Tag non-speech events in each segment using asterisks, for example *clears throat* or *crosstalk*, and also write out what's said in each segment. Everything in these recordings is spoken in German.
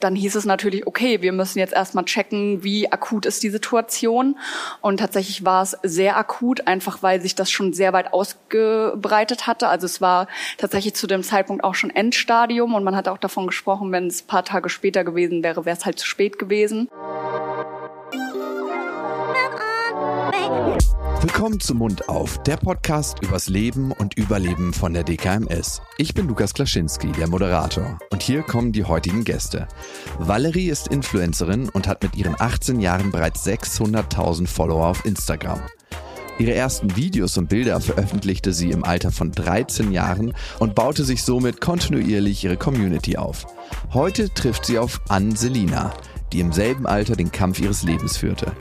dann hieß es natürlich, okay, wir müssen jetzt erstmal checken, wie akut ist die Situation. Und tatsächlich war es sehr akut, einfach weil sich das schon sehr weit ausgebreitet hatte. Also es war tatsächlich zu dem Zeitpunkt auch schon Endstadium und man hat auch davon gesprochen, wenn es paar Tage später gewesen wäre, wäre es halt zu spät gewesen. Willkommen zu Mund auf, der Podcast übers Leben und Überleben von der DKMS. Ich bin Lukas Klaschinski, der Moderator. Und hier kommen die heutigen Gäste. Valerie ist Influencerin und hat mit ihren 18 Jahren bereits 600.000 Follower auf Instagram. Ihre ersten Videos und Bilder veröffentlichte sie im Alter von 13 Jahren und baute sich somit kontinuierlich ihre Community auf. Heute trifft sie auf Ann Selina, die im selben Alter den Kampf ihres Lebens führte.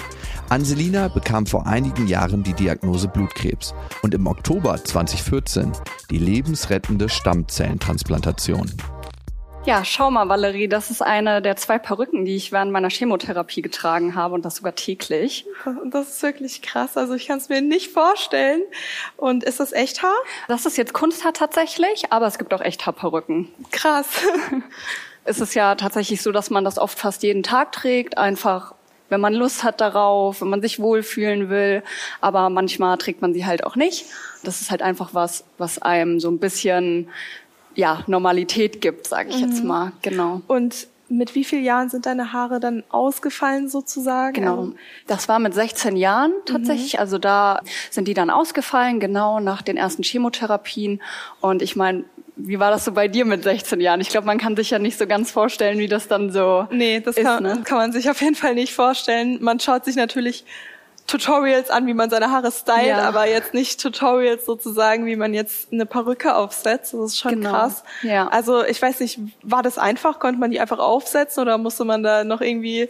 Anselina bekam vor einigen Jahren die Diagnose Blutkrebs und im Oktober 2014 die lebensrettende Stammzellentransplantation. Ja, schau mal, Valerie, das ist eine der zwei Perücken, die ich während meiner Chemotherapie getragen habe und das sogar täglich. Das ist wirklich krass. Also ich kann es mir nicht vorstellen. Und ist das Echthaar? Das ist jetzt Kunsthaar tatsächlich, aber es gibt auch Echthaarperücken. Krass. *laughs* es ist ja tatsächlich so, dass man das oft fast jeden Tag trägt, einfach wenn man Lust hat darauf, wenn man sich wohlfühlen will. Aber manchmal trägt man sie halt auch nicht. Das ist halt einfach was, was einem so ein bisschen ja Normalität gibt, sage ich mhm. jetzt mal. Genau. Und mit wie vielen Jahren sind deine Haare dann ausgefallen sozusagen? Genau. Das war mit 16 Jahren tatsächlich. Mhm. Also da sind die dann ausgefallen, genau nach den ersten Chemotherapien. Und ich meine, wie war das so bei dir mit 16 Jahren? Ich glaube, man kann sich ja nicht so ganz vorstellen, wie das dann so Nee, das ist, kann, ne? kann man sich auf jeden Fall nicht vorstellen. Man schaut sich natürlich Tutorials an, wie man seine Haare stylt, ja. aber jetzt nicht Tutorials sozusagen, wie man jetzt eine Perücke aufsetzt. Das ist schon genau. krass. Ja. Also ich weiß nicht, war das einfach? Konnte man die einfach aufsetzen oder musste man da noch irgendwie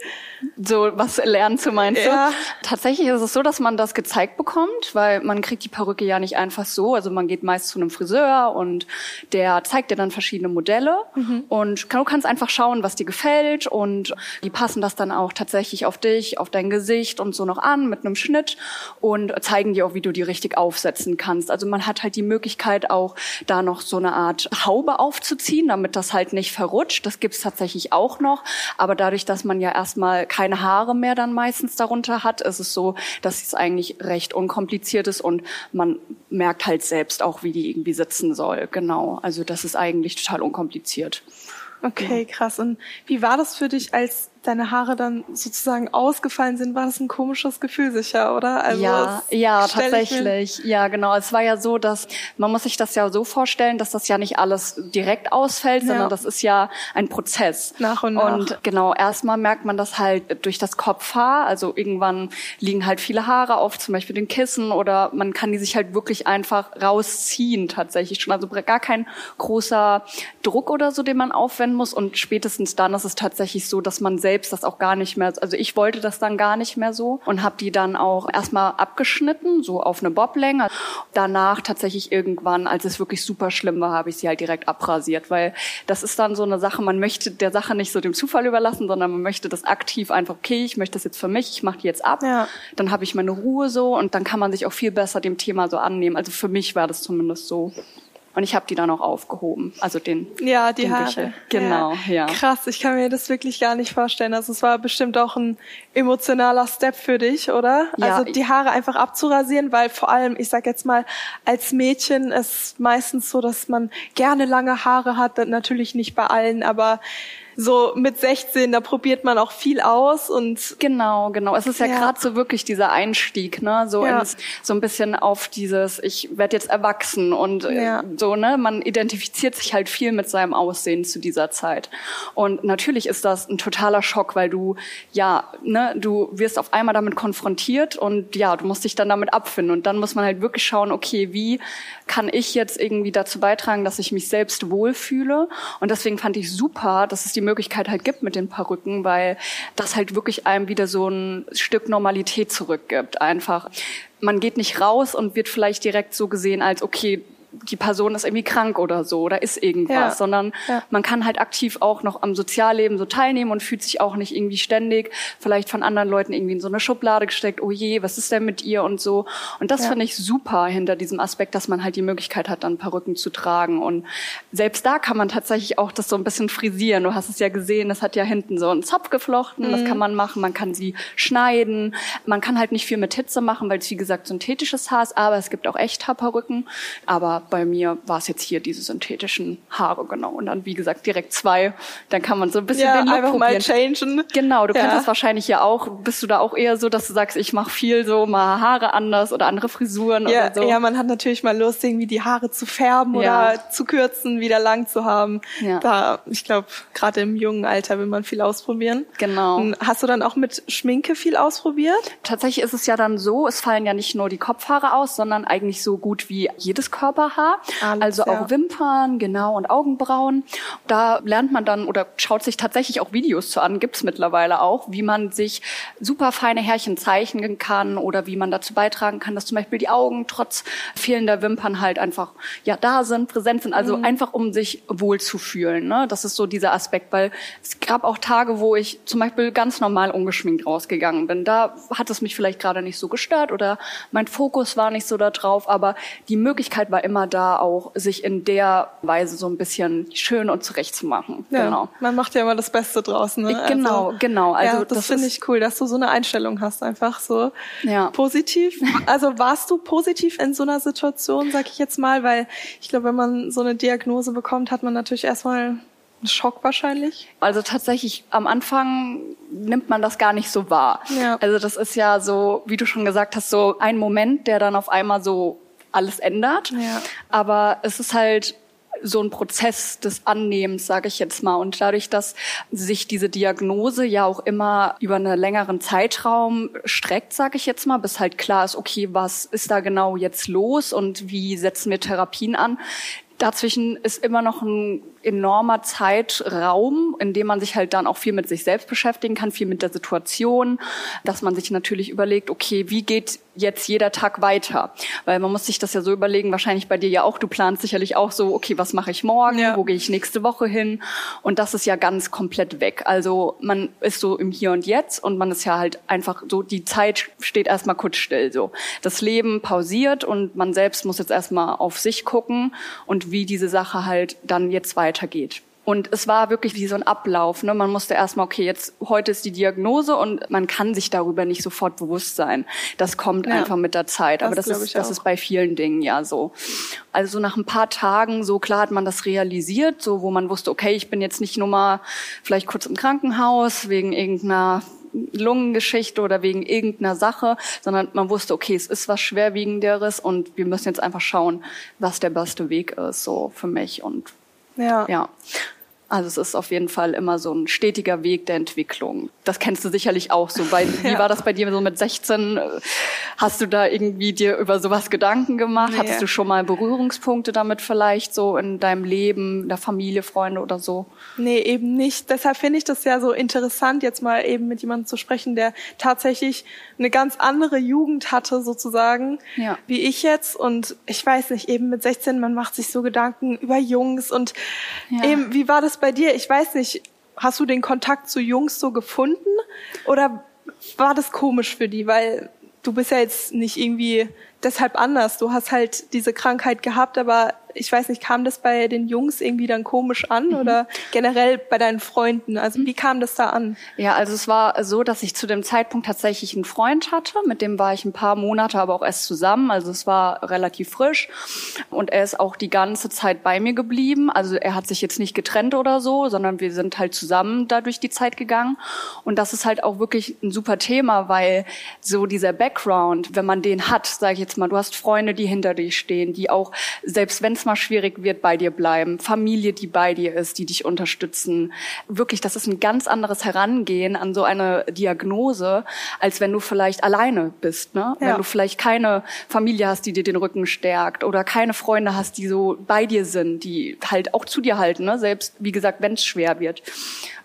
so was lernen zu meinst ja. du? Tatsächlich ist es so, dass man das gezeigt bekommt, weil man kriegt die Perücke ja nicht einfach so. Also man geht meist zu einem Friseur und der zeigt dir dann verschiedene Modelle mhm. und du kannst einfach schauen, was dir gefällt und die passen das dann auch tatsächlich auf dich, auf dein Gesicht und so noch an mit einem einem Schnitt und zeigen dir auch, wie du die richtig aufsetzen kannst. Also man hat halt die Möglichkeit auch, da noch so eine Art Haube aufzuziehen, damit das halt nicht verrutscht. Das gibt's tatsächlich auch noch. Aber dadurch, dass man ja erstmal keine Haare mehr dann meistens darunter hat, ist es so, dass es eigentlich recht unkompliziert ist und man merkt halt selbst auch, wie die irgendwie sitzen soll. Genau. Also das ist eigentlich total unkompliziert. Okay, krass. Und wie war das für dich, als deine Haare dann sozusagen ausgefallen sind, war das ein komisches Gefühl sicher, oder? Also ja, ja, tatsächlich. Ja, genau. Es war ja so, dass man muss sich das ja so vorstellen, dass das ja nicht alles direkt ausfällt, ja. sondern das ist ja ein Prozess. Nach und nach. Und genau, erstmal merkt man das halt durch das Kopfhaar. Also irgendwann liegen halt viele Haare auf, zum Beispiel den Kissen, oder man kann die sich halt wirklich einfach rausziehen tatsächlich schon. Also gar kein großer Druck oder so, den man aufwenden muss. Und spätestens dann ist es tatsächlich so, dass man selbst selbst das auch gar nicht mehr, also ich wollte das dann gar nicht mehr so und habe die dann auch erstmal abgeschnitten, so auf eine Boblänge. Danach tatsächlich irgendwann, als es wirklich super schlimm war, habe ich sie halt direkt abrasiert, weil das ist dann so eine Sache, man möchte der Sache nicht so dem Zufall überlassen, sondern man möchte das aktiv einfach, okay, ich möchte das jetzt für mich, ich mache die jetzt ab, ja. dann habe ich meine Ruhe so und dann kann man sich auch viel besser dem Thema so annehmen. Also für mich war das zumindest so. Und ich habe die dann auch aufgehoben, also den Ja, die den Haare. Büchel. Genau, ja. ja. Krass, ich kann mir das wirklich gar nicht vorstellen. Also es war bestimmt auch ein emotionaler Step für dich, oder? Ja, also die Haare einfach abzurasieren, weil vor allem, ich sag jetzt mal, als Mädchen ist meistens so, dass man gerne lange Haare hat, natürlich nicht bei allen, aber so mit 16, da probiert man auch viel aus und genau, genau. Es ist ja, ja. gerade so wirklich dieser Einstieg, ne, so ja. ins, so ein bisschen auf dieses, ich werde jetzt erwachsen und äh, ja. so, ne, man identifiziert sich halt viel mit seinem Aussehen zu dieser Zeit. Und natürlich ist das ein totaler Schock, weil du ja, ne, du wirst auf einmal damit konfrontiert und ja, du musst dich dann damit abfinden und dann muss man halt wirklich schauen, okay, wie kann ich jetzt irgendwie dazu beitragen, dass ich mich selbst wohlfühle? Und deswegen fand ich super, dass es die Möglichkeit halt gibt mit den Perücken, weil das halt wirklich einem wieder so ein Stück Normalität zurückgibt. Einfach, man geht nicht raus und wird vielleicht direkt so gesehen als, okay, die Person ist irgendwie krank oder so oder ist irgendwas, ja. sondern ja. man kann halt aktiv auch noch am Sozialleben so teilnehmen und fühlt sich auch nicht irgendwie ständig vielleicht von anderen Leuten irgendwie in so eine Schublade gesteckt, oh je, was ist denn mit ihr und so. Und das ja. finde ich super hinter diesem Aspekt, dass man halt die Möglichkeit hat, dann Perücken zu tragen. Und selbst da kann man tatsächlich auch das so ein bisschen frisieren. Du hast es ja gesehen, das hat ja hinten so einen Zopf geflochten, mhm. das kann man machen, man kann sie schneiden. Man kann halt nicht viel mit Hitze machen, weil es wie gesagt synthetisches Haar ist, aber es gibt auch echt Haarperücken. Aber bei mir war es jetzt hier diese synthetischen Haare, genau. Und dann, wie gesagt, direkt zwei. Dann kann man so ein bisschen ja, den Look einfach probieren. mal changen. Genau, du ja. kennst das wahrscheinlich ja auch. Bist du da auch eher so, dass du sagst, ich mache viel so mal Haare anders oder andere Frisuren ja, oder so? Ja, man hat natürlich mal Lust, irgendwie die Haare zu färben ja. oder zu kürzen, wieder lang zu haben. Ja. Da, ich glaube, gerade im jungen Alter will man viel ausprobieren. Genau. Hast du dann auch mit Schminke viel ausprobiert? Tatsächlich ist es ja dann so, es fallen ja nicht nur die Kopfhaare aus, sondern eigentlich so gut wie jedes Körperhaar. Alles, also auch ja. Wimpern, genau, und Augenbrauen. Da lernt man dann oder schaut sich tatsächlich auch Videos zu an, gibt's mittlerweile auch, wie man sich super feine Härchen zeichnen kann oder wie man dazu beitragen kann, dass zum Beispiel die Augen trotz fehlender Wimpern halt einfach ja da sind, präsent sind. Also mhm. einfach um sich wohlzufühlen. Ne? Das ist so dieser Aspekt, weil es gab auch Tage, wo ich zum Beispiel ganz normal ungeschminkt rausgegangen bin. Da hat es mich vielleicht gerade nicht so gestört oder mein Fokus war nicht so da drauf, aber die Möglichkeit war immer da, auch sich in der Weise so ein bisschen schön und zurecht zu machen. Ja, genau. Man macht ja immer das Beste draußen. Ne? Genau, also, genau. Also ja, das, das finde ich cool, dass du so eine Einstellung hast, einfach so ja. positiv. *laughs* Also warst du positiv in so einer Situation, sag ich jetzt mal, weil ich glaube, wenn man so eine Diagnose bekommt, hat man natürlich erstmal ein Schock wahrscheinlich? Also tatsächlich am Anfang nimmt man das gar nicht so wahr. Ja. Also das ist ja so, wie du schon gesagt hast, so ein Moment, der dann auf einmal so alles ändert. Ja. Aber es ist halt so ein Prozess des Annehmens, sage ich jetzt mal. Und dadurch, dass sich diese Diagnose ja auch immer über einen längeren Zeitraum streckt, sage ich jetzt mal, bis halt klar ist, okay, was ist da genau jetzt los und wie setzen wir Therapien an, Dazwischen ist immer noch ein enormer Zeitraum, in dem man sich halt dann auch viel mit sich selbst beschäftigen kann, viel mit der Situation, dass man sich natürlich überlegt, okay, wie geht jetzt jeder Tag weiter? Weil man muss sich das ja so überlegen, wahrscheinlich bei dir ja auch, du planst sicherlich auch so, okay, was mache ich morgen, ja. wo gehe ich nächste Woche hin? Und das ist ja ganz komplett weg. Also man ist so im Hier und Jetzt und man ist ja halt einfach so, die Zeit steht erstmal kurz still so. Das Leben pausiert und man selbst muss jetzt erstmal auf sich gucken und wie diese Sache halt dann jetzt weitergeht. Und es war wirklich wie so ein Ablauf. Ne? Man musste erstmal, okay, jetzt heute ist die Diagnose und man kann sich darüber nicht sofort bewusst sein. Das kommt ja, einfach mit der Zeit. Aber das, das ist, das ist bei vielen Dingen ja so. Also nach ein paar Tagen, so klar hat man das realisiert, so wo man wusste, okay, ich bin jetzt nicht nur mal vielleicht kurz im Krankenhaus wegen irgendeiner Lungengeschichte oder wegen irgendeiner Sache, sondern man wusste, okay, es ist was Schwerwiegenderes und wir müssen jetzt einfach schauen, was der beste Weg ist, so für mich und ja. ja. Also es ist auf jeden Fall immer so ein stetiger Weg der Entwicklung. Das kennst du sicherlich auch so. Bei, *laughs* wie war das bei dir so mit 16? Hast du da irgendwie dir über sowas Gedanken gemacht? Nee. Hattest du schon mal Berührungspunkte damit vielleicht so in deinem Leben, in der Familie, Freunde oder so? Nee, eben nicht. Deshalb finde ich das ja so interessant, jetzt mal eben mit jemandem zu sprechen, der tatsächlich eine ganz andere Jugend hatte sozusagen, ja. wie ich jetzt. Und ich weiß nicht, eben mit 16, man macht sich so Gedanken über Jungs und ja. eben, wie war das bei dir? Ich weiß nicht, hast du den Kontakt zu Jungs so gefunden oder war das komisch für die? Weil du bist ja jetzt nicht irgendwie deshalb anders. Du hast halt diese Krankheit gehabt, aber ich weiß nicht, kam das bei den Jungs irgendwie dann komisch an mhm. oder generell bei deinen Freunden? Also wie kam das da an? Ja, also es war so, dass ich zu dem Zeitpunkt tatsächlich einen Freund hatte, mit dem war ich ein paar Monate, aber auch erst zusammen. Also es war relativ frisch und er ist auch die ganze Zeit bei mir geblieben. Also er hat sich jetzt nicht getrennt oder so, sondern wir sind halt zusammen da durch die Zeit gegangen. Und das ist halt auch wirklich ein super Thema, weil so dieser Background, wenn man den hat, sage ich jetzt mal, du hast Freunde, die hinter dir stehen, die auch, selbst wenn es mal schwierig wird, bei dir bleiben. Familie, die bei dir ist, die dich unterstützen. Wirklich, das ist ein ganz anderes Herangehen an so eine Diagnose, als wenn du vielleicht alleine bist. Ne? Ja. Wenn du vielleicht keine Familie hast, die dir den Rücken stärkt oder keine Freunde hast, die so bei dir sind, die halt auch zu dir halten. Ne? Selbst, wie gesagt, wenn es schwer wird.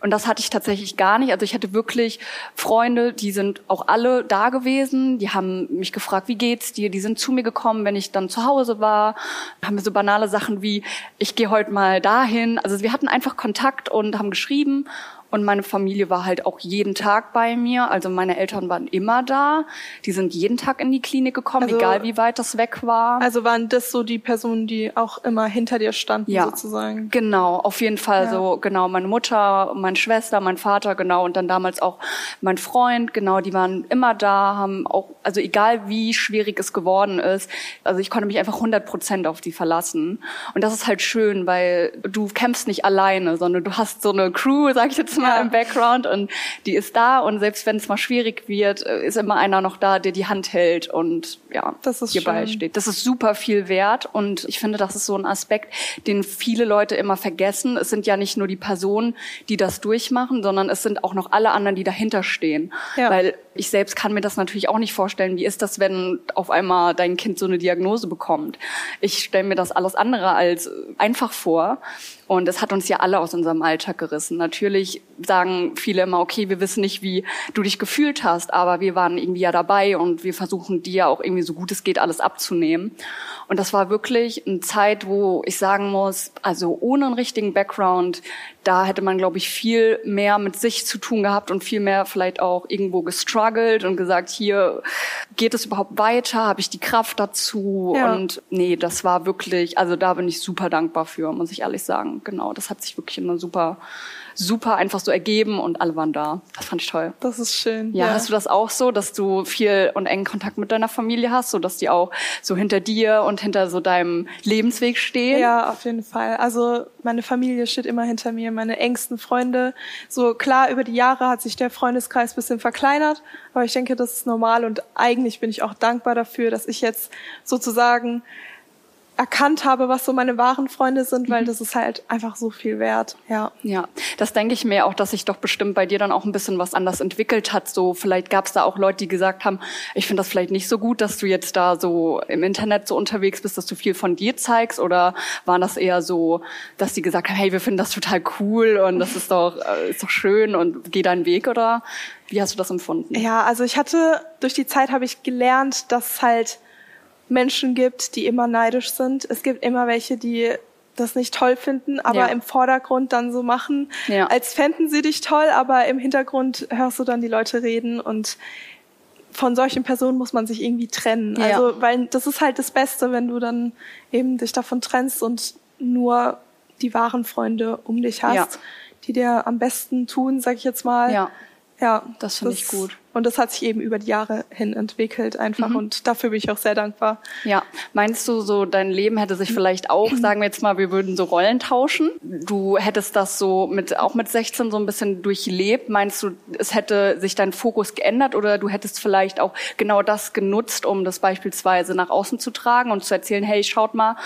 Und das hatte ich tatsächlich gar nicht. Also ich hatte wirklich Freunde, die sind auch alle da gewesen. Die haben mich gefragt, wie geht's dir? Die sind zu mir gekommen, wenn ich dann zu Hause war. Haben wir so banale Sachen wie, ich gehe heute mal dahin. Also wir hatten einfach Kontakt und haben geschrieben. Und meine Familie war halt auch jeden Tag bei mir. Also meine Eltern waren immer da. Die sind jeden Tag in die Klinik gekommen, also, egal wie weit das weg war. Also waren das so die Personen, die auch immer hinter dir standen ja, sozusagen? Genau, auf jeden Fall ja. so, genau, meine Mutter, meine Schwester, mein Vater, genau, und dann damals auch mein Freund, genau, die waren immer da, haben auch, also egal wie schwierig es geworden ist, also ich konnte mich einfach 100 Prozent auf die verlassen. Und das ist halt schön, weil du kämpfst nicht alleine, sondern du hast so eine Crew, sag ich jetzt mal, ja. im Background und die ist da und selbst wenn es mal schwierig wird, äh, ist immer einer noch da, der die Hand hält und ja, das ist dir schön. beisteht. Das ist super viel wert und ich finde, das ist so ein Aspekt, den viele Leute immer vergessen. Es sind ja nicht nur die Personen, die das durchmachen, sondern es sind auch noch alle anderen, die dahinter stehen. Ja. Weil ich selbst kann mir das natürlich auch nicht vorstellen. Wie ist das, wenn auf einmal dein Kind so eine Diagnose bekommt? Ich stelle mir das alles andere als einfach vor. Und es hat uns ja alle aus unserem Alltag gerissen. Natürlich sagen viele immer, okay, wir wissen nicht, wie du dich gefühlt hast, aber wir waren irgendwie ja dabei und wir versuchen dir auch irgendwie so gut es geht alles abzunehmen. Und das war wirklich eine Zeit, wo ich sagen muss, also ohne einen richtigen Background, da hätte man, glaube ich, viel mehr mit sich zu tun gehabt und viel mehr vielleicht auch irgendwo gestruggelt und gesagt, hier geht es überhaupt weiter, habe ich die Kraft dazu? Ja. Und nee, das war wirklich, also da bin ich super dankbar für, muss ich ehrlich sagen. Genau, das hat sich wirklich in einer super super einfach so ergeben und alle waren da. Das fand ich toll. Das ist schön. Ja, ja. hast du das auch so, dass du viel und engen Kontakt mit deiner Familie hast, so dass die auch so hinter dir und hinter so deinem Lebensweg stehen? Ja, auf jeden Fall. Also meine Familie steht immer hinter mir, meine engsten Freunde. So klar, über die Jahre hat sich der Freundeskreis bisschen verkleinert, aber ich denke, das ist normal und eigentlich bin ich auch dankbar dafür, dass ich jetzt sozusagen erkannt habe, was so meine wahren Freunde sind, weil mhm. das ist halt einfach so viel wert. Ja. Ja, das denke ich mir auch, dass sich doch bestimmt bei dir dann auch ein bisschen was anders entwickelt hat. So vielleicht gab es da auch Leute, die gesagt haben, ich finde das vielleicht nicht so gut, dass du jetzt da so im Internet so unterwegs bist, dass du viel von dir zeigst, oder waren das eher so, dass die gesagt haben, hey, wir finden das total cool und das ist doch äh, ist doch schön und geh deinen Weg, oder wie hast du das empfunden? Ja, also ich hatte durch die Zeit habe ich gelernt, dass halt Menschen gibt, die immer neidisch sind. Es gibt immer welche, die das nicht toll finden, aber ja. im Vordergrund dann so machen, ja. als fänden sie dich toll, aber im Hintergrund hörst du dann die Leute reden und von solchen Personen muss man sich irgendwie trennen. Ja. Also, weil das ist halt das Beste, wenn du dann eben dich davon trennst und nur die wahren Freunde um dich hast, die dir am besten tun, sag ich jetzt mal. Ja. Ja, das finde ich gut. Und das hat sich eben über die Jahre hin entwickelt einfach mhm. und dafür bin ich auch sehr dankbar. Ja, meinst du so, dein Leben hätte sich vielleicht auch, *clears throat* sagen wir jetzt mal, wir würden so Rollen tauschen? Du hättest das so mit, auch mit 16 so ein bisschen durchlebt. Meinst du, es hätte sich dein Fokus geändert oder du hättest vielleicht auch genau das genutzt, um das beispielsweise nach außen zu tragen und zu erzählen, hey, schaut mal,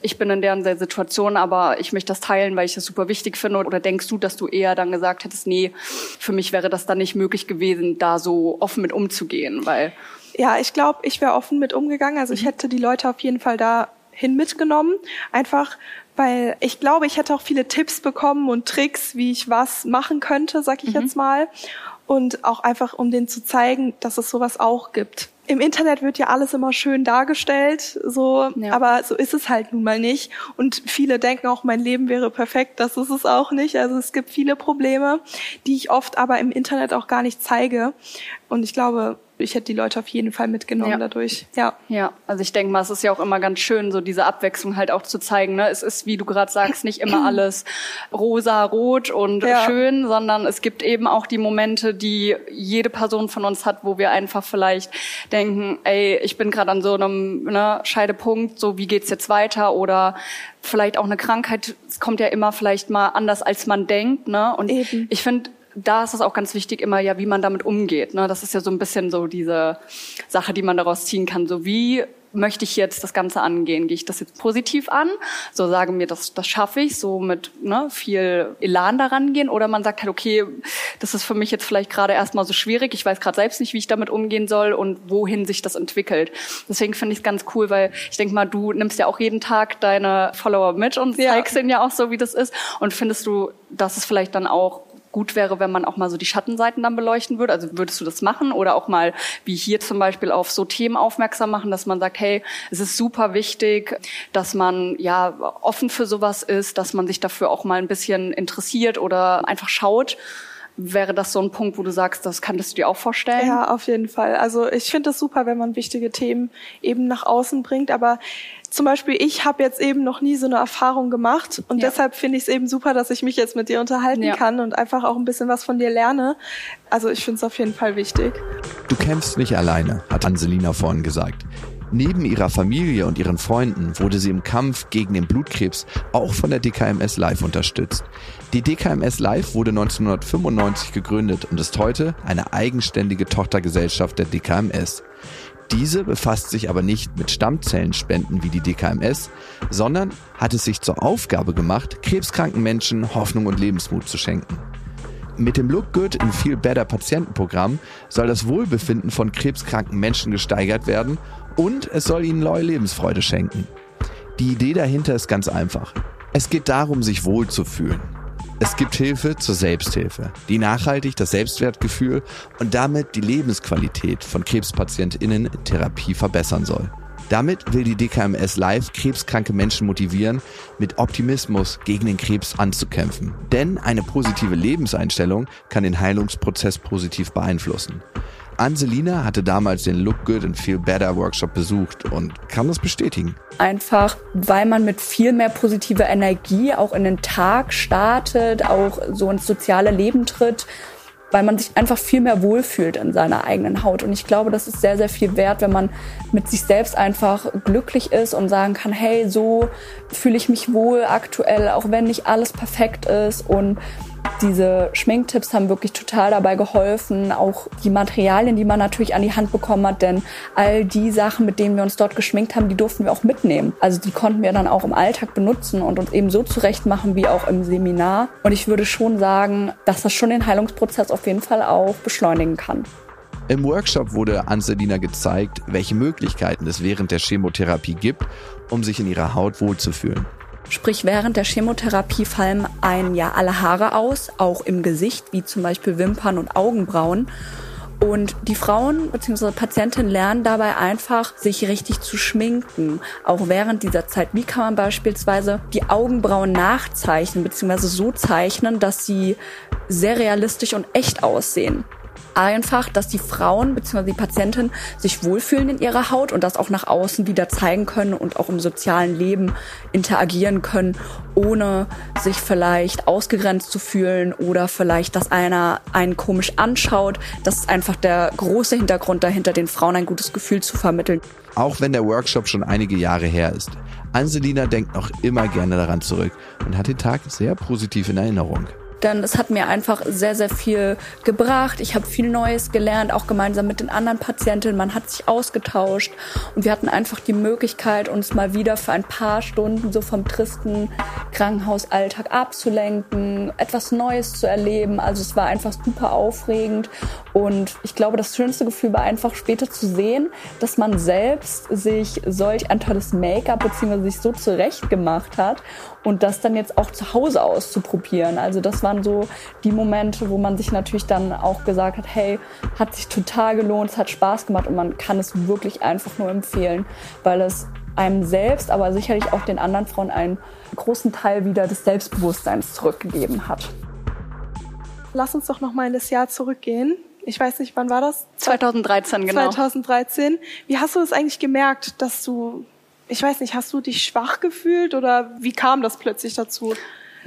ich bin in der und der Situation, aber ich möchte das teilen, weil ich das super wichtig finde? Oder denkst du, dass du eher dann gesagt hättest, nee, für mich wäre das dann nicht möglich gewesen, da so offen mit umzugehen, weil ja, ich glaube, ich wäre offen mit umgegangen. Also ich mhm. hätte die Leute auf jeden Fall dahin mitgenommen, einfach weil ich glaube, ich hätte auch viele Tipps bekommen und Tricks, wie ich was machen könnte, sag ich mhm. jetzt mal. Und auch einfach, um denen zu zeigen, dass es sowas auch gibt. Im Internet wird ja alles immer schön dargestellt, so, ja. aber so ist es halt nun mal nicht. Und viele denken auch, mein Leben wäre perfekt. Das ist es auch nicht. Also es gibt viele Probleme, die ich oft aber im Internet auch gar nicht zeige. Und ich glaube, ich hätte die Leute auf jeden Fall mitgenommen ja. dadurch. Ja. Ja, also ich denke mal, es ist ja auch immer ganz schön, so diese Abwechslung halt auch zu zeigen. Ne? Es ist, wie du gerade sagst, nicht immer *clears throat* alles rosa, rot und ja. schön, sondern es gibt eben auch die Momente, die jede Person von uns hat, wo wir einfach vielleicht denken, ey, ich bin gerade an so einem ne, Scheidepunkt, so wie geht's jetzt weiter oder vielleicht auch eine Krankheit, es kommt ja immer vielleicht mal anders, als man denkt. Ne? Und Eben. ich finde, da ist es auch ganz wichtig immer ja, wie man damit umgeht. Ne? Das ist ja so ein bisschen so diese Sache, die man daraus ziehen kann. So wie möchte ich jetzt das Ganze angehen? Gehe ich das jetzt positiv an? So sage mir, das, das schaffe ich, so mit ne, viel Elan daran gehen. Oder man sagt halt, okay, das ist für mich jetzt vielleicht gerade erstmal so schwierig. Ich weiß gerade selbst nicht, wie ich damit umgehen soll und wohin sich das entwickelt. Deswegen finde ich es ganz cool, weil ich denke mal, du nimmst ja auch jeden Tag deine Follower mit und ja. zeigst ihnen ja auch so, wie das ist. Und findest du, dass es vielleicht dann auch gut wäre, wenn man auch mal so die Schattenseiten dann beleuchten würde. Also würdest du das machen oder auch mal wie hier zum Beispiel auf so Themen aufmerksam machen, dass man sagt, hey, es ist super wichtig, dass man ja offen für sowas ist, dass man sich dafür auch mal ein bisschen interessiert oder einfach schaut. Wäre das so ein Punkt, wo du sagst, das könntest du dir auch vorstellen? Ja, auf jeden Fall. Also ich finde es super, wenn man wichtige Themen eben nach außen bringt. Aber zum Beispiel, ich habe jetzt eben noch nie so eine Erfahrung gemacht und ja. deshalb finde ich es eben super, dass ich mich jetzt mit dir unterhalten ja. kann und einfach auch ein bisschen was von dir lerne. Also ich finde es auf jeden Fall wichtig. Du kämpfst nicht alleine, hat Anselina vorhin gesagt. Neben ihrer Familie und ihren Freunden wurde sie im Kampf gegen den Blutkrebs auch von der DKMS Live unterstützt. Die DKMS Live wurde 1995 gegründet und ist heute eine eigenständige Tochtergesellschaft der DKMS. Diese befasst sich aber nicht mit Stammzellenspenden wie die DKMS, sondern hat es sich zur Aufgabe gemacht, krebskranken Menschen Hoffnung und Lebensmut zu schenken. Mit dem Look Good and Feel Better Patientenprogramm soll das Wohlbefinden von krebskranken Menschen gesteigert werden und es soll ihnen neue Lebensfreude schenken. Die Idee dahinter ist ganz einfach. Es geht darum, sich wohlzufühlen. Es gibt Hilfe zur Selbsthilfe, die nachhaltig das Selbstwertgefühl und damit die Lebensqualität von KrebspatientInnen in Therapie verbessern soll. Damit will die DKMS Live krebskranke Menschen motivieren, mit Optimismus gegen den Krebs anzukämpfen. Denn eine positive Lebenseinstellung kann den Heilungsprozess positiv beeinflussen. Anselina hatte damals den Look Good and Feel Better Workshop besucht und kann das bestätigen. Einfach, weil man mit viel mehr positiver Energie auch in den Tag startet, auch so ins soziale Leben tritt, weil man sich einfach viel mehr wohlfühlt in seiner eigenen Haut. Und ich glaube, das ist sehr, sehr viel wert, wenn man mit sich selbst einfach glücklich ist und sagen kann, hey, so fühle ich mich wohl aktuell, auch wenn nicht alles perfekt ist und diese Schminktipps haben wirklich total dabei geholfen, auch die Materialien, die man natürlich an die Hand bekommen hat, denn all die Sachen, mit denen wir uns dort geschminkt haben, die durften wir auch mitnehmen. Also die konnten wir dann auch im Alltag benutzen und uns eben so zurechtmachen wie auch im Seminar. Und ich würde schon sagen, dass das schon den Heilungsprozess auf jeden Fall auch beschleunigen kann. Im Workshop wurde Anselina gezeigt, welche Möglichkeiten es während der Chemotherapie gibt, um sich in ihrer Haut wohlzufühlen. Sprich, während der Chemotherapie fallen einem ja alle Haare aus, auch im Gesicht, wie zum Beispiel Wimpern und Augenbrauen. Und die Frauen bzw. Patientinnen lernen dabei einfach, sich richtig zu schminken, auch während dieser Zeit. Wie kann man beispielsweise die Augenbrauen nachzeichnen bzw. so zeichnen, dass sie sehr realistisch und echt aussehen? Einfach, dass die Frauen bzw. die Patienten sich wohlfühlen in ihrer Haut und das auch nach außen wieder zeigen können und auch im sozialen Leben interagieren können, ohne sich vielleicht ausgegrenzt zu fühlen oder vielleicht, dass einer einen komisch anschaut. Das ist einfach der große Hintergrund dahinter, den Frauen ein gutes Gefühl zu vermitteln. Auch wenn der Workshop schon einige Jahre her ist. Anselina denkt noch immer gerne daran zurück und hat den Tag sehr positiv in Erinnerung denn es hat mir einfach sehr, sehr viel gebracht. Ich habe viel Neues gelernt, auch gemeinsam mit den anderen Patientinnen. Man hat sich ausgetauscht und wir hatten einfach die Möglichkeit, uns mal wieder für ein paar Stunden so vom tristen Krankenhausalltag abzulenken, etwas Neues zu erleben. Also es war einfach super aufregend und ich glaube, das schönste Gefühl war einfach später zu sehen, dass man selbst sich solch ein tolles Make-up bzw. sich so zurecht gemacht hat und das dann jetzt auch zu Hause auszuprobieren. Also das waren so die Momente, wo man sich natürlich dann auch gesagt hat, hey, hat sich total gelohnt, es hat Spaß gemacht und man kann es wirklich einfach nur empfehlen, weil es einem selbst, aber sicherlich auch den anderen Frauen einen großen Teil wieder des Selbstbewusstseins zurückgegeben hat. Lass uns doch noch mal in das Jahr zurückgehen. Ich weiß nicht, wann war das? 2013, genau. 2013. Wie hast du es eigentlich gemerkt, dass du ich weiß nicht, hast du dich schwach gefühlt oder wie kam das plötzlich dazu?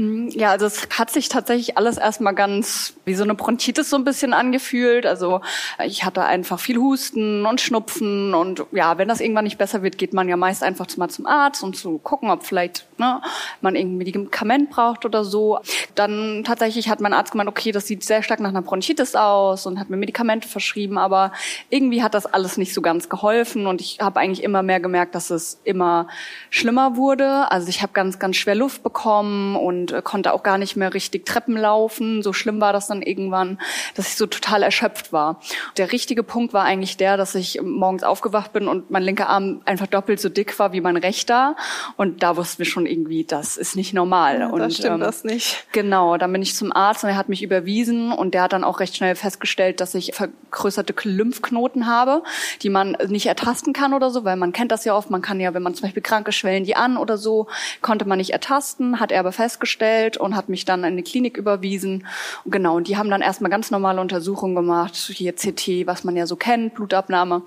Hm, ja, also es hat sich tatsächlich alles erstmal ganz wie so eine Bronchitis so ein bisschen angefühlt. Also ich hatte einfach viel Husten und Schnupfen und ja, wenn das irgendwann nicht besser wird, geht man ja meist einfach mal zum Arzt und zu gucken, ob vielleicht ne, man irgendwie Medikament braucht oder so. Dann tatsächlich hat mein Arzt gemeint, okay, das sieht sehr stark nach einer Bronchitis aus und hat mir Medikamente verschrieben, aber irgendwie hat das alles nicht so ganz geholfen und ich habe eigentlich immer mehr gemerkt, dass es immer schlimmer wurde. Also ich habe ganz, ganz schwer Luft bekommen und und äh, konnte auch gar nicht mehr richtig Treppen laufen. So schlimm war das dann irgendwann, dass ich so total erschöpft war. Der richtige Punkt war eigentlich der, dass ich morgens aufgewacht bin und mein linker Arm einfach doppelt so dick war wie mein rechter. Und da wussten wir schon irgendwie, das ist nicht normal. Ja, und, stimmt ähm, das nicht. Genau, dann bin ich zum Arzt und er hat mich überwiesen und der hat dann auch recht schnell festgestellt, dass ich vergrößerte Lymphknoten habe, die man nicht ertasten kann oder so, weil man kennt das ja oft. Man kann ja, wenn man zum Beispiel kranke schwellen die an oder so, konnte man nicht ertasten, hat er aber festgestellt und hat mich dann in die Klinik überwiesen. Genau, und die haben dann erstmal ganz normale Untersuchungen gemacht, hier CT, was man ja so kennt, Blutabnahme.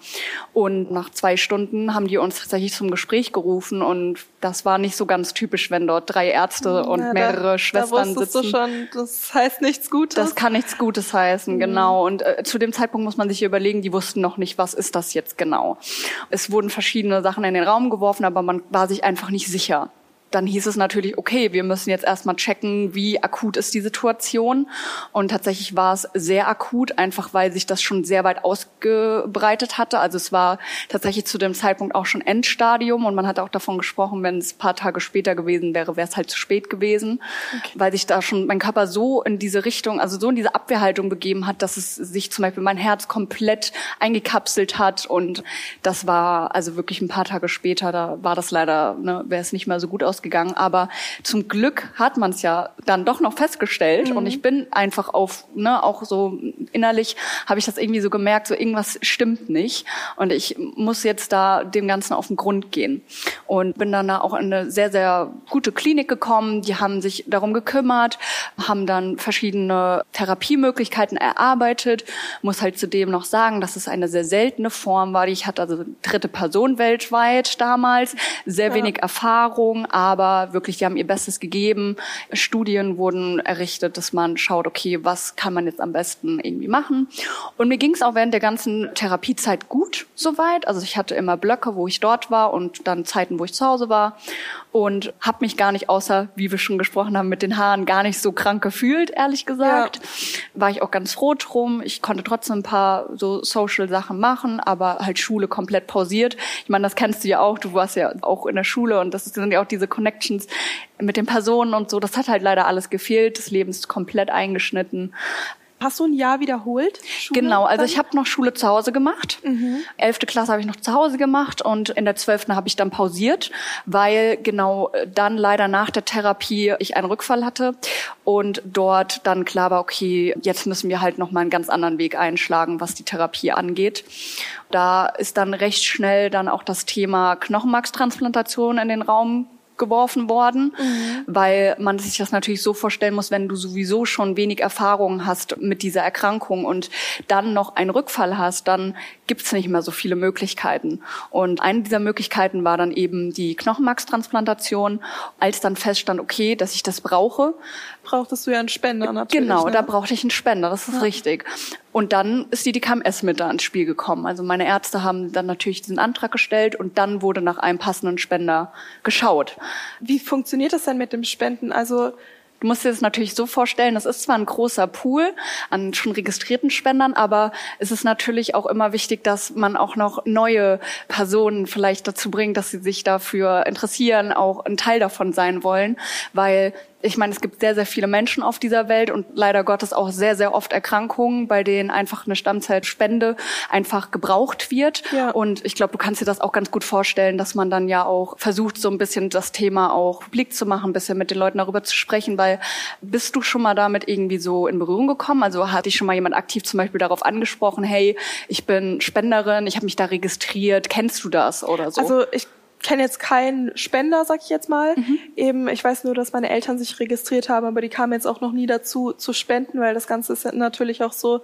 Und nach zwei Stunden haben die uns tatsächlich zum Gespräch gerufen und das war nicht so ganz typisch, wenn dort drei Ärzte und ja, mehrere da, Schwestern da sitzen. Du schon, das heißt nichts Gutes. Das kann nichts Gutes heißen, mhm. genau. Und äh, zu dem Zeitpunkt muss man sich überlegen, die wussten noch nicht, was ist das jetzt genau. Es wurden verschiedene Sachen in den Raum geworfen, aber man war sich einfach nicht sicher dann hieß es natürlich, okay, wir müssen jetzt erstmal checken, wie akut ist die Situation. Und tatsächlich war es sehr akut, einfach weil sich das schon sehr weit ausgebreitet hatte. Also es war tatsächlich zu dem Zeitpunkt auch schon Endstadium und man hat auch davon gesprochen, wenn es paar Tage später gewesen wäre, wäre es halt zu spät gewesen, okay. weil sich da schon mein Körper so in diese Richtung, also so in diese Abwehrhaltung begeben hat, dass es sich zum Beispiel mein Herz komplett eingekapselt hat und das war also wirklich ein paar Tage später, da war das leider, ne, wäre es nicht mehr so gut ausgegangen ausgegangen. Aber zum Glück hat man es ja dann doch noch festgestellt. Mhm. Und ich bin einfach auf, ne, auch so innerlich habe ich das irgendwie so gemerkt, so irgendwas stimmt nicht. Und ich muss jetzt da dem Ganzen auf den Grund gehen. Und bin dann da auch in eine sehr, sehr gute Klinik gekommen. Die haben sich darum gekümmert, haben dann verschiedene Therapiemöglichkeiten erarbeitet. Muss halt zudem noch sagen, dass es eine sehr seltene Form war. Ich hatte also dritte Person weltweit damals, sehr ja. wenig Erfahrung, aber aber wirklich, die haben ihr Bestes gegeben. Studien wurden errichtet, dass man schaut, okay, was kann man jetzt am besten irgendwie machen. Und mir ging es auch während der ganzen Therapiezeit gut soweit. Also ich hatte immer Blöcke, wo ich dort war und dann Zeiten, wo ich zu Hause war und habe mich gar nicht außer, wie wir schon gesprochen haben, mit den Haaren gar nicht so krank gefühlt, ehrlich gesagt. Ja. War ich auch ganz froh drum. Ich konnte trotzdem ein paar so Social Sachen machen, aber halt Schule komplett pausiert. Ich meine, das kennst du ja auch. Du warst ja auch in der Schule und das sind ja auch diese Connections mit den Personen und so. Das hat halt leider alles gefehlt. Das Leben ist komplett eingeschnitten. Hast du ein Jahr wiederholt? Schule genau, also ich habe noch Schule zu Hause gemacht. Mhm. Elfte Klasse habe ich noch zu Hause gemacht und in der zwölften habe ich dann pausiert, weil genau dann leider nach der Therapie ich einen Rückfall hatte und dort dann klar war, okay, jetzt müssen wir halt noch mal einen ganz anderen Weg einschlagen, was die Therapie angeht. Da ist dann recht schnell dann auch das Thema Knochenmarkstransplantation in den Raum geworfen worden, mhm. weil man sich das natürlich so vorstellen muss, wenn du sowieso schon wenig Erfahrung hast mit dieser Erkrankung und dann noch einen Rückfall hast, dann gibt's nicht mehr so viele Möglichkeiten. Und eine dieser Möglichkeiten war dann eben die Knochenmarkstransplantation. Als dann feststand, okay, dass ich das brauche, brauchtest du ja einen Spender natürlich. Genau, ne? da brauchte ich einen Spender, das ist ja. richtig. Und dann ist die DKMS mit da ins Spiel gekommen. Also meine Ärzte haben dann natürlich diesen Antrag gestellt und dann wurde nach einem passenden Spender geschaut. Wie funktioniert das denn mit dem Spenden? Also Du musst dir das natürlich so vorstellen, das ist zwar ein großer Pool an schon registrierten Spendern, aber es ist natürlich auch immer wichtig, dass man auch noch neue Personen vielleicht dazu bringt, dass sie sich dafür interessieren, auch ein Teil davon sein wollen, weil ich meine, es gibt sehr, sehr viele Menschen auf dieser Welt und leider Gottes auch sehr, sehr oft Erkrankungen, bei denen einfach eine Stammzellspende einfach gebraucht wird. Ja. Und ich glaube, du kannst dir das auch ganz gut vorstellen, dass man dann ja auch versucht, so ein bisschen das Thema auch publik zu machen, ein bisschen mit den Leuten darüber zu sprechen, weil bist du schon mal damit irgendwie so in Berührung gekommen? Also hat dich schon mal jemand aktiv zum Beispiel darauf angesprochen, hey, ich bin Spenderin, ich habe mich da registriert, kennst du das oder so? Also ich kenne jetzt keinen Spender, sag ich jetzt mal. Mhm. Eben, ich weiß nur, dass meine Eltern sich registriert haben, aber die kamen jetzt auch noch nie dazu zu spenden, weil das Ganze ist natürlich auch so,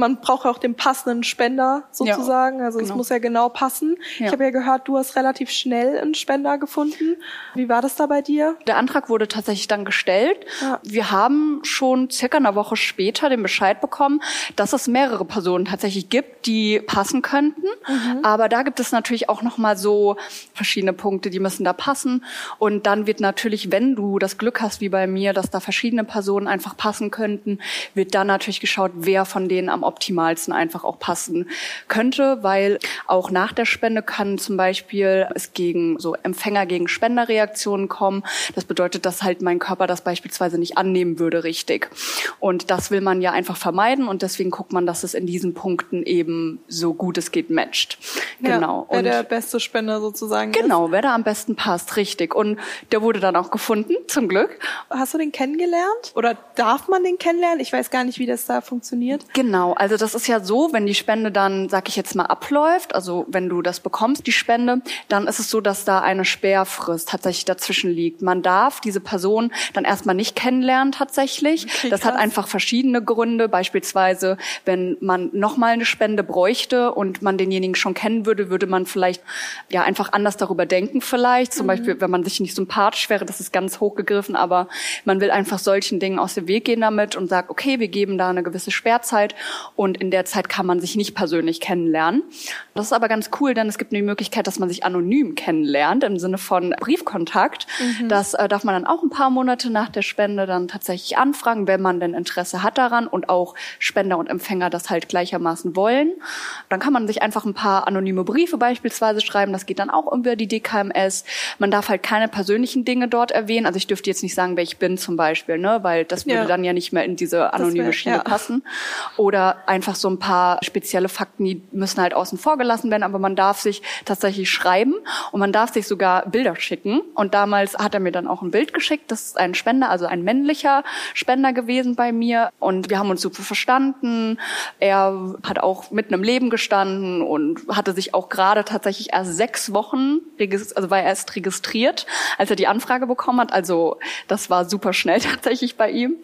man braucht auch den passenden Spender sozusagen. Ja, also genau. es muss ja genau passen. Ja. Ich habe ja gehört, du hast relativ schnell einen Spender gefunden. Wie war das da bei dir? Der Antrag wurde tatsächlich dann gestellt. Ja. Wir haben schon circa eine Woche später den Bescheid bekommen, dass es mehrere Personen tatsächlich gibt, die passen könnten. Mhm. Aber da gibt es natürlich auch noch mal so verschiedene Punkte, die müssen da passen. Und dann wird natürlich, wenn du das Glück hast, wie bei mir, dass da verschiedene Personen einfach passen könnten, wird dann natürlich geschaut, wer von denen am optimalsten einfach auch passen könnte, weil auch nach der Spende kann zum Beispiel es gegen so Empfänger gegen Spenderreaktionen kommen. Das bedeutet, dass halt mein Körper das beispielsweise nicht annehmen würde richtig. Und das will man ja einfach vermeiden und deswegen guckt man, dass es in diesen Punkten eben so gut es geht matcht. Ja, genau. Wer und der beste Spender sozusagen Genau, ist. wer da am besten passt, richtig. Und der wurde dann auch gefunden, zum Glück. Hast du den kennengelernt? Oder darf man den kennenlernen? Ich weiß gar nicht, wie das da funktioniert. Genau, also das ist ja so, wenn die Spende dann, sag ich jetzt mal, abläuft, also wenn du das bekommst, die Spende, dann ist es so, dass da eine Sperrfrist tatsächlich dazwischen liegt. Man darf diese Person dann erstmal nicht kennenlernen tatsächlich. Okay, das hat einfach verschiedene Gründe. Beispielsweise, wenn man nochmal eine Spende bräuchte und man denjenigen schon kennen würde, würde man vielleicht ja einfach anders darüber denken vielleicht. Zum mhm. Beispiel, wenn man sich nicht sympathisch wäre, das ist ganz hochgegriffen, aber man will einfach solchen Dingen aus dem Weg gehen damit und sagt, okay, wir geben da eine gewisse Sperrzeit und in der Zeit kann man sich nicht persönlich kennenlernen. Das ist aber ganz cool, denn es gibt die Möglichkeit, dass man sich anonym kennenlernt im Sinne von Briefkontakt. Mhm. Das äh, darf man dann auch ein paar Monate nach der Spende dann tatsächlich anfragen, wenn man denn Interesse hat daran und auch Spender und Empfänger das halt gleichermaßen wollen. Dann kann man sich einfach ein paar anonyme Briefe beispielsweise schreiben. Das geht dann auch über die DKMS. Man darf halt keine persönlichen Dinge dort erwähnen. Also ich dürfte jetzt nicht sagen, wer ich bin zum Beispiel, ne, weil das würde ja. dann ja nicht mehr in diese anonyme wär, Schiene ja. passen. Oder einfach so ein paar spezielle Fakten, die müssen halt außen vor gelassen werden, aber man darf sich tatsächlich schreiben und man darf sich sogar Bilder schicken. Und damals hat er mir dann auch ein Bild geschickt. Das ist ein Spender, also ein männlicher Spender gewesen bei mir. Und wir haben uns super verstanden. Er hat auch mitten im Leben gestanden und hatte sich auch gerade tatsächlich erst sechs Wochen, also war er erst registriert, als er die Anfrage bekommen hat. Also das war super schnell *laughs* tatsächlich bei ihm.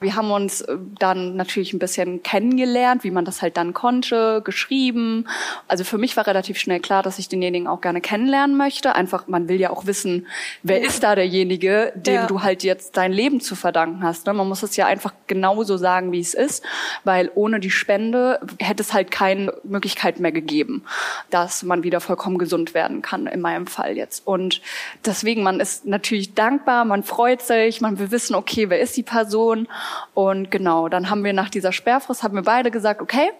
Wir haben uns äh, dann natürlich ein bisschen kennengelernt, wie man das halt dann konnte, geschrieben. Also für mich war relativ schnell klar, dass ich denjenigen auch gerne kennenlernen möchte. Einfach, man will ja auch wissen, wer ist da derjenige, dem ja. du halt jetzt dein Leben zu verdanken hast. Ne? Man muss es ja einfach genauso sagen, wie es ist, weil ohne die Spende hätte es halt keine Möglichkeit mehr gegeben, dass man wieder vollkommen gesund werden kann, in meinem Fall jetzt. Und deswegen, man ist natürlich dankbar, man freut sich, man will wissen, okay, wer ist die Person? Und genau, dann haben wir nach dieser Sperrfrist, haben wir beide gesagt, okay,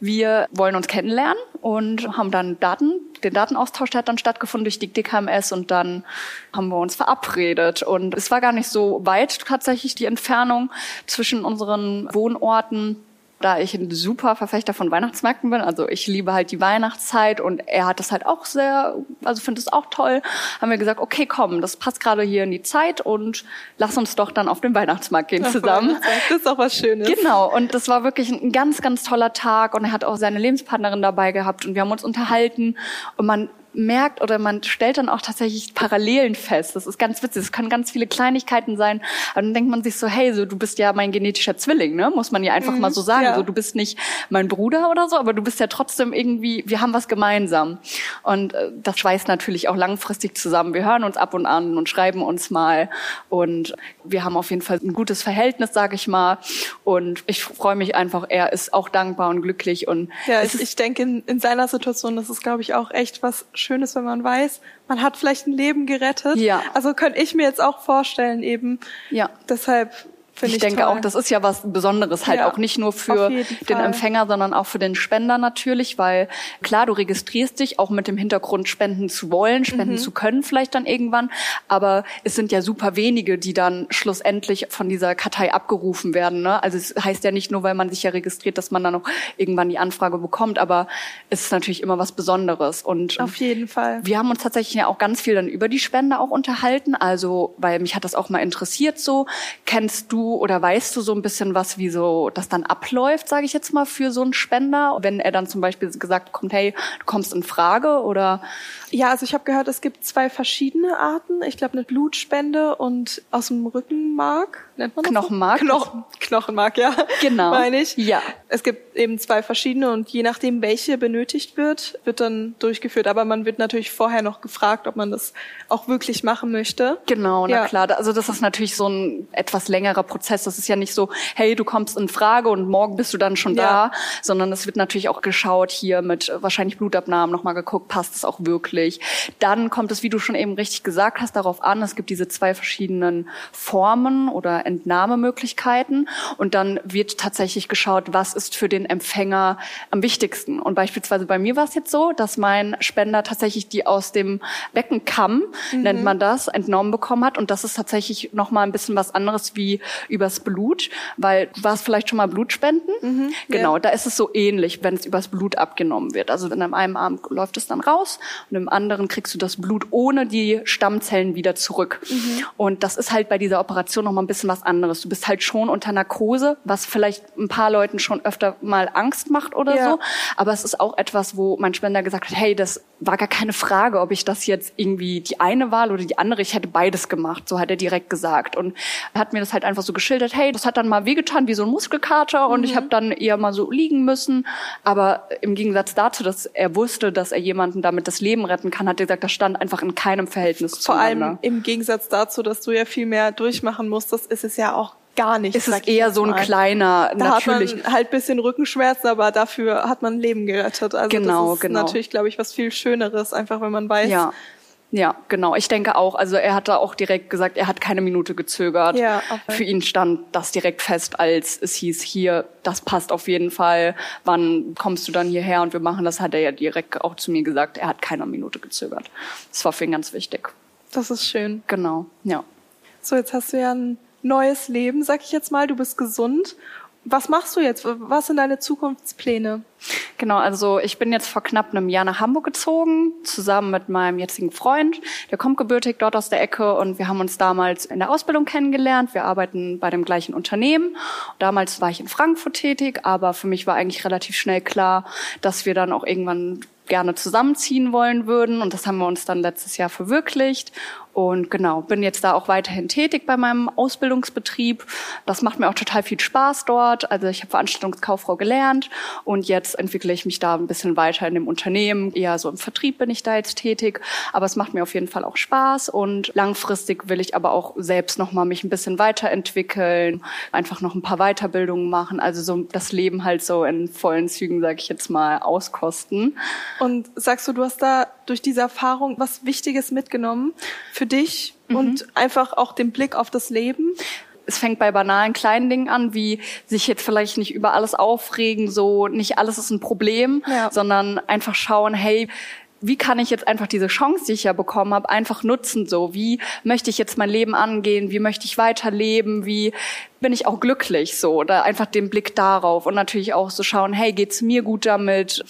wir wollen uns kennenlernen und haben dann Daten, den Datenaustausch der hat dann stattgefunden durch die DKMS und dann haben wir uns verabredet. Und es war gar nicht so weit tatsächlich die Entfernung zwischen unseren Wohnorten da ich ein super Verfechter von Weihnachtsmärkten bin, also ich liebe halt die Weihnachtszeit und er hat das halt auch sehr, also findet es auch toll, haben wir gesagt, okay, komm, das passt gerade hier in die Zeit und lass uns doch dann auf den Weihnachtsmarkt gehen zusammen. Das ist auch was Schönes. Genau, und das war wirklich ein ganz, ganz toller Tag und er hat auch seine Lebenspartnerin dabei gehabt und wir haben uns unterhalten und man merkt oder man stellt dann auch tatsächlich Parallelen fest. Das ist ganz witzig. Es können ganz viele Kleinigkeiten sein. Aber dann denkt man sich so, hey, so du bist ja mein genetischer Zwilling, ne? Muss man ja einfach mhm, mal so sagen. Ja. So du bist nicht mein Bruder oder so, aber du bist ja trotzdem irgendwie, wir haben was gemeinsam. Und äh, das schweißt natürlich auch langfristig zusammen. Wir hören uns ab und an und schreiben uns mal und wir haben auf jeden Fall ein gutes Verhältnis, sage ich mal. Und ich freue mich einfach, er ist auch dankbar und glücklich und ja, ich, ich denke in, in seiner Situation, das ist glaube ich auch echt was schön ist, wenn man weiß, man hat vielleicht ein Leben gerettet. Ja. Also könnte ich mir jetzt auch vorstellen eben. Ja. Deshalb Find ich, ich denke auch, das ist ja was Besonderes halt ja, auch nicht nur für den Empfänger, sondern auch für den Spender natürlich, weil klar, du registrierst dich auch mit dem Hintergrund spenden zu wollen, spenden mhm. zu können vielleicht dann irgendwann, aber es sind ja super wenige, die dann schlussendlich von dieser Kartei abgerufen werden. Ne? Also es heißt ja nicht nur, weil man sich ja registriert, dass man dann auch irgendwann die Anfrage bekommt, aber es ist natürlich immer was Besonderes. Und auf jeden Fall. Wir haben uns tatsächlich ja auch ganz viel dann über die Spende auch unterhalten, also weil mich hat das auch mal interessiert so. Kennst du oder weißt du so ein bisschen was, wie so das dann abläuft, sage ich jetzt mal, für so einen Spender, wenn er dann zum Beispiel gesagt kommt, hey, du kommst in Frage oder? Ja, also ich habe gehört, es gibt zwei verschiedene Arten. Ich glaube eine Blutspende und aus dem Rückenmark nennt man das? Knochenmark. Knochen, Knochenmark, ja. Genau. Meine ich. Ja. Es gibt eben zwei verschiedene und je nachdem, welche benötigt wird, wird dann durchgeführt. Aber man wird natürlich vorher noch gefragt, ob man das auch wirklich machen möchte. Genau, na ja. klar. Also das ist natürlich so ein etwas längerer Prozess. Das ist ja nicht so, hey, du kommst in Frage und morgen bist du dann schon ja. da, sondern es wird natürlich auch geschaut hier mit wahrscheinlich Blutabnahmen nochmal geguckt, passt es auch wirklich. Dann kommt es, wie du schon eben richtig gesagt hast, darauf an, es gibt diese zwei verschiedenen Formen oder Entnahmemöglichkeiten und dann wird tatsächlich geschaut, was ist für den Empfänger am wichtigsten. Und beispielsweise bei mir war es jetzt so, dass mein Spender tatsächlich die aus dem Beckenkamm, mhm. nennt man das, entnommen bekommen hat. Und das ist tatsächlich nochmal ein bisschen was anderes wie übers Blut, weil du warst vielleicht schon mal Blutspenden. Mhm, genau, ja. da ist es so ähnlich, wenn es übers Blut abgenommen wird. Also in einem Arm läuft es dann raus und im anderen kriegst du das Blut ohne die Stammzellen wieder zurück. Mhm. Und das ist halt bei dieser Operation nochmal ein bisschen was anderes. Du bist halt schon unter Narkose, was vielleicht ein paar Leuten schon öfter mal Angst macht oder ja. so. Aber es ist auch etwas, wo mein Spender gesagt hat, hey, das war gar keine Frage, ob ich das jetzt irgendwie die eine Wahl oder die andere, ich hätte beides gemacht, so hat er direkt gesagt. Und hat mir das halt einfach so geschildert, hey, das hat dann mal wehgetan wie so ein Muskelkater und mhm. ich habe dann eher mal so liegen müssen. Aber im Gegensatz dazu, dass er wusste, dass er jemanden damit das Leben retten kann, hat er gesagt, das stand einfach in keinem Verhältnis Vor allem im Gegensatz dazu, dass du ja viel mehr durchmachen musstest, ist es ja auch gar nicht. Es ist eher so ein kleiner, da natürlich. Hat man halt bisschen Rückenschmerzen, aber dafür hat man Leben gerettet. Also genau, das ist genau. natürlich, glaube ich, was viel Schöneres, einfach wenn man weiß, ja. Ja, genau. Ich denke auch. Also er hat da auch direkt gesagt, er hat keine Minute gezögert. Ja, okay. Für ihn stand das direkt fest, als es hieß, hier, das passt auf jeden Fall. Wann kommst du dann hierher und wir machen das? Hat er ja direkt auch zu mir gesagt. Er hat keine Minute gezögert. Das war für ihn ganz wichtig. Das ist schön. Genau, ja. So, jetzt hast du ja ein neues Leben, sag ich jetzt mal. Du bist gesund. Was machst du jetzt? Was sind deine Zukunftspläne? Genau, also ich bin jetzt vor knapp einem Jahr nach Hamburg gezogen, zusammen mit meinem jetzigen Freund. Der kommt gebürtig dort aus der Ecke und wir haben uns damals in der Ausbildung kennengelernt. Wir arbeiten bei dem gleichen Unternehmen. Damals war ich in Frankfurt tätig, aber für mich war eigentlich relativ schnell klar, dass wir dann auch irgendwann gerne zusammenziehen wollen würden. Und das haben wir uns dann letztes Jahr verwirklicht. Und genau, bin jetzt da auch weiterhin tätig bei meinem Ausbildungsbetrieb. Das macht mir auch total viel Spaß dort. Also ich habe Veranstaltungskauffrau gelernt und jetzt entwickle ich mich da ein bisschen weiter in dem Unternehmen. Eher so im Vertrieb bin ich da jetzt tätig. Aber es macht mir auf jeden Fall auch Spaß und langfristig will ich aber auch selbst nochmal mich ein bisschen weiterentwickeln, einfach noch ein paar Weiterbildungen machen. Also so das Leben halt so in vollen Zügen, sage ich jetzt mal, auskosten. Und sagst du, du hast da durch diese Erfahrung was Wichtiges mitgenommen für dich mhm. und einfach auch den Blick auf das Leben? es fängt bei banalen kleinen Dingen an, wie sich jetzt vielleicht nicht über alles aufregen, so nicht alles ist ein Problem, ja. sondern einfach schauen, hey, wie kann ich jetzt einfach diese Chance, die ich ja bekommen habe, einfach nutzen so? Wie möchte ich jetzt mein Leben angehen? Wie möchte ich weiterleben? Wie bin ich auch glücklich so? Oder einfach den Blick darauf und natürlich auch so schauen, hey, geht's mir gut damit?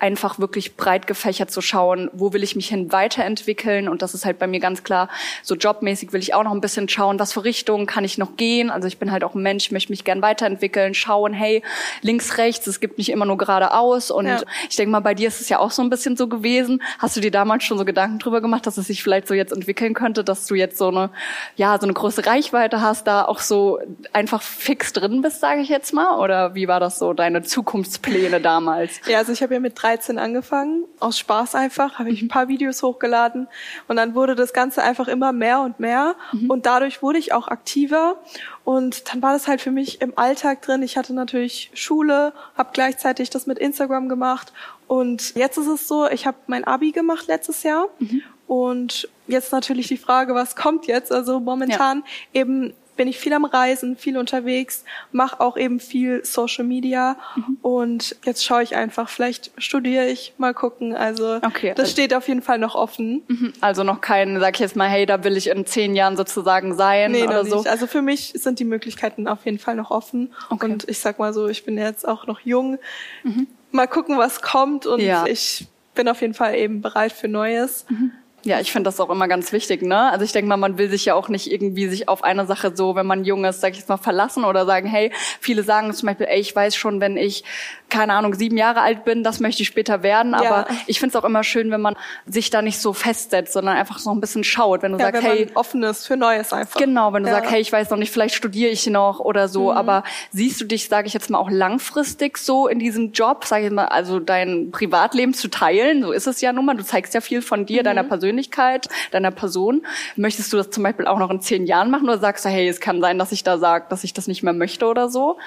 einfach wirklich breit gefächert zu schauen, wo will ich mich hin weiterentwickeln. Und das ist halt bei mir ganz klar, so jobmäßig will ich auch noch ein bisschen schauen, was für Richtungen kann ich noch gehen. Also ich bin halt auch ein Mensch, möchte mich gern weiterentwickeln, schauen, hey, links, rechts, es gibt nicht immer nur geradeaus. Und ja. ich denke mal, bei dir ist es ja auch so ein bisschen so gewesen. Hast du dir damals schon so Gedanken drüber gemacht, dass es sich vielleicht so jetzt entwickeln könnte, dass du jetzt so eine, ja, so eine große Reichweite hast, da auch so einfach fix drin bist, sage ich jetzt mal? Oder wie war das so, deine Zukunftspläne damals? Ja, also ich habe ja mit drei 13 angefangen, aus Spaß einfach, habe ich ein paar Videos hochgeladen und dann wurde das Ganze einfach immer mehr und mehr mhm. und dadurch wurde ich auch aktiver und dann war das halt für mich im Alltag drin. Ich hatte natürlich Schule, habe gleichzeitig das mit Instagram gemacht und jetzt ist es so, ich habe mein Abi gemacht letztes Jahr mhm. und jetzt natürlich die Frage, was kommt jetzt? Also momentan ja. eben bin ich viel am Reisen, viel unterwegs, mache auch eben viel Social Media mhm. und jetzt schaue ich einfach, vielleicht studiere ich, mal gucken. Also okay, das also steht auf jeden Fall noch offen. Mhm. Also noch kein, sag ich jetzt mal, hey, da will ich in zehn Jahren sozusagen sein nee, oder so. Also für mich sind die Möglichkeiten auf jeden Fall noch offen. Okay. Und ich sag mal so, ich bin jetzt auch noch jung. Mhm. Mal gucken, was kommt und ja. ich bin auf jeden Fall eben bereit für Neues. Mhm. Ja, ich finde das auch immer ganz wichtig, ne? Also ich denke mal, man will sich ja auch nicht irgendwie sich auf eine Sache so, wenn man jung ist, sag ich jetzt mal, verlassen oder sagen, hey, viele sagen zum Beispiel, ey, ich weiß schon, wenn ich, keine Ahnung, sieben Jahre alt bin, das möchte ich später werden. Aber ja. ich finde es auch immer schön, wenn man sich da nicht so festsetzt, sondern einfach so ein bisschen schaut. Wenn du ja, sagst, wenn hey. offen ist für Neues einfach. Genau, wenn du ja. sagst, hey, ich weiß noch nicht, vielleicht studiere ich noch oder so. Mhm. Aber siehst du dich, sage ich jetzt mal, auch langfristig so in diesem Job, sage ich mal, also dein Privatleben zu teilen? So ist es ja nun mal. Du zeigst ja viel von dir, mhm. deiner Persönlichkeit. Persönlichkeit, deiner Person. Möchtest du das zum Beispiel auch noch in zehn Jahren machen oder sagst du, hey, es kann sein, dass ich da sage, dass ich das nicht mehr möchte oder so?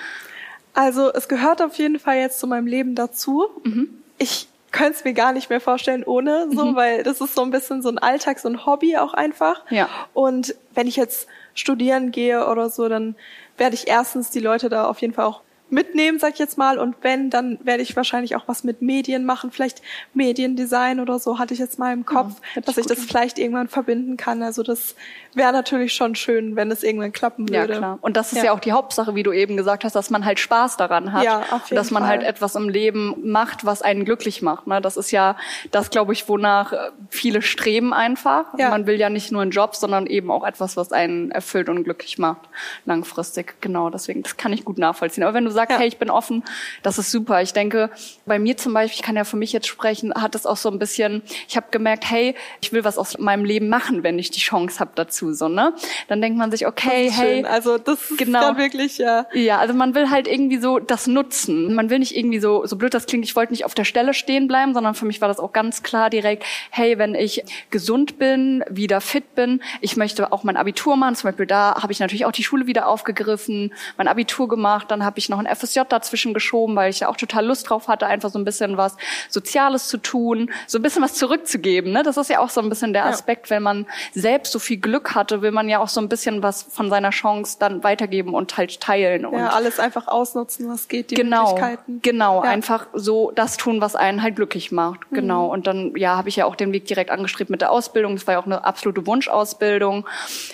Also es gehört auf jeden Fall jetzt zu meinem Leben dazu. Mhm. Ich könnte es mir gar nicht mehr vorstellen ohne, so, mhm. weil das ist so ein bisschen so ein Alltag, so ein Hobby auch einfach. Ja. Und wenn ich jetzt studieren gehe oder so, dann werde ich erstens die Leute da auf jeden Fall auch mitnehmen, sag ich jetzt mal. Und wenn, dann werde ich wahrscheinlich auch was mit Medien machen, vielleicht Mediendesign oder so, hatte ich jetzt mal im Kopf, ja, dass ich das an. vielleicht irgendwann verbinden kann. Also das wäre natürlich schon schön, wenn es irgendwann klappen würde. Ja, klar. Und das ist ja. ja. auch die Hauptsache, wie du eben gesagt hast, dass man halt Spaß daran hat. Ja, auf jeden dass man halt Fall. halt etwas im Leben macht, was einen glücklich macht. Ne? Das ist ja das, glaube ich, wonach äh, viele streben einfach. Ja. Man will ja nicht nur einen Job, sondern eben auch etwas, was einen erfüllt und glücklich macht, langfristig. Genau, deswegen, das kann ich gut nachvollziehen. Aber wenn du sagst, ja. hey, ich bin offen, das ist super. Ich denke, bei mir zum Beispiel, ich kann ja für mich jetzt sprechen, hat es auch so ein bisschen, ich habe gemerkt, hey, ich will was aus meinem Leben machen, wenn ich die Chance habe dazu, so, ne? Dann denkt man sich, okay, hey, schön. also das ist genau, wirklich, ja. Ja, also man will halt irgendwie so das nutzen. Man will nicht irgendwie so, so blöd das klingt, ich wollte nicht auf der Stelle stehen bleiben, sondern für mich war das auch ganz klar direkt, hey, wenn ich gesund bin, wieder fit bin, ich möchte auch mein Abitur machen, zum Beispiel da habe ich natürlich auch die Schule wieder aufgegriffen, mein Abitur gemacht, dann habe ich noch ein FSJ dazwischen geschoben, weil ich ja auch total Lust drauf hatte, einfach so ein bisschen was Soziales zu tun, so ein bisschen was zurückzugeben. Ne? Das ist ja auch so ein bisschen der Aspekt, ja. wenn man selbst so viel Glück hatte, will man ja auch so ein bisschen was von seiner Chance dann weitergeben und halt teilen. Und ja, alles einfach ausnutzen, was geht, die genau, Möglichkeiten. Genau, ja. einfach so das tun, was einen halt glücklich macht. Mhm. Genau. Und dann ja, habe ich ja auch den Weg direkt angestrebt mit der Ausbildung. Das war ja auch eine absolute Wunschausbildung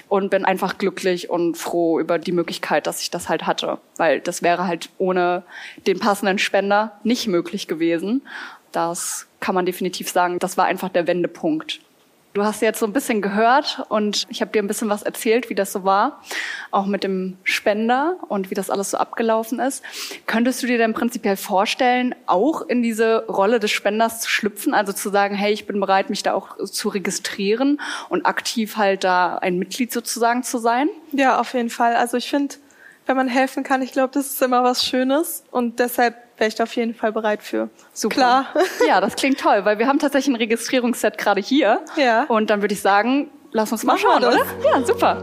und bin einfach glücklich und froh über die Möglichkeit, dass ich das halt hatte, weil das wäre halt ohne den passenden Spender nicht möglich gewesen. Das kann man definitiv sagen. Das war einfach der Wendepunkt. Du hast jetzt so ein bisschen gehört und ich habe dir ein bisschen was erzählt, wie das so war, auch mit dem Spender und wie das alles so abgelaufen ist. Könntest du dir denn prinzipiell vorstellen, auch in diese Rolle des Spenders zu schlüpfen, also zu sagen, hey, ich bin bereit, mich da auch zu registrieren und aktiv halt da ein Mitglied sozusagen zu sein? Ja, auf jeden Fall. Also ich finde, wenn man helfen kann, ich glaube, das ist immer was Schönes und deshalb wäre ich da auf jeden Fall bereit für. Super. Klar. *laughs* Ja, das klingt toll, weil wir haben tatsächlich ein Registrierungsset gerade hier. Ja. Und dann würde ich sagen, lass uns mal Machen schauen, oder? Ja, super.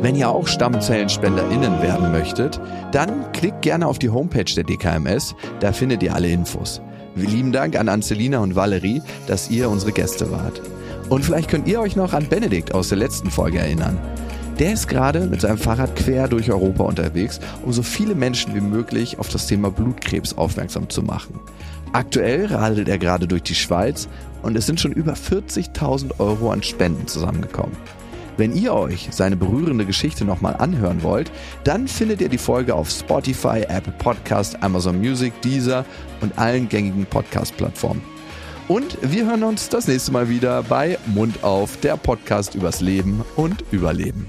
Wenn ihr auch StammzellenspenderInnen werden möchtet, dann klickt gerne auf die Homepage der DKMS, da findet ihr alle Infos. Lieben Dank an Ancelina und Valerie, dass ihr unsere Gäste wart. Und vielleicht könnt ihr euch noch an Benedikt aus der letzten Folge erinnern. Der ist gerade mit seinem Fahrrad quer durch Europa unterwegs, um so viele Menschen wie möglich auf das Thema Blutkrebs aufmerksam zu machen. Aktuell radelt er gerade durch die Schweiz und es sind schon über 40.000 Euro an Spenden zusammengekommen. Wenn ihr euch seine berührende Geschichte nochmal anhören wollt, dann findet ihr die Folge auf Spotify, Apple Podcast, Amazon Music, Deezer und allen gängigen Podcast-Plattformen. Und wir hören uns das nächste Mal wieder bei Mund auf, der Podcast übers Leben und Überleben.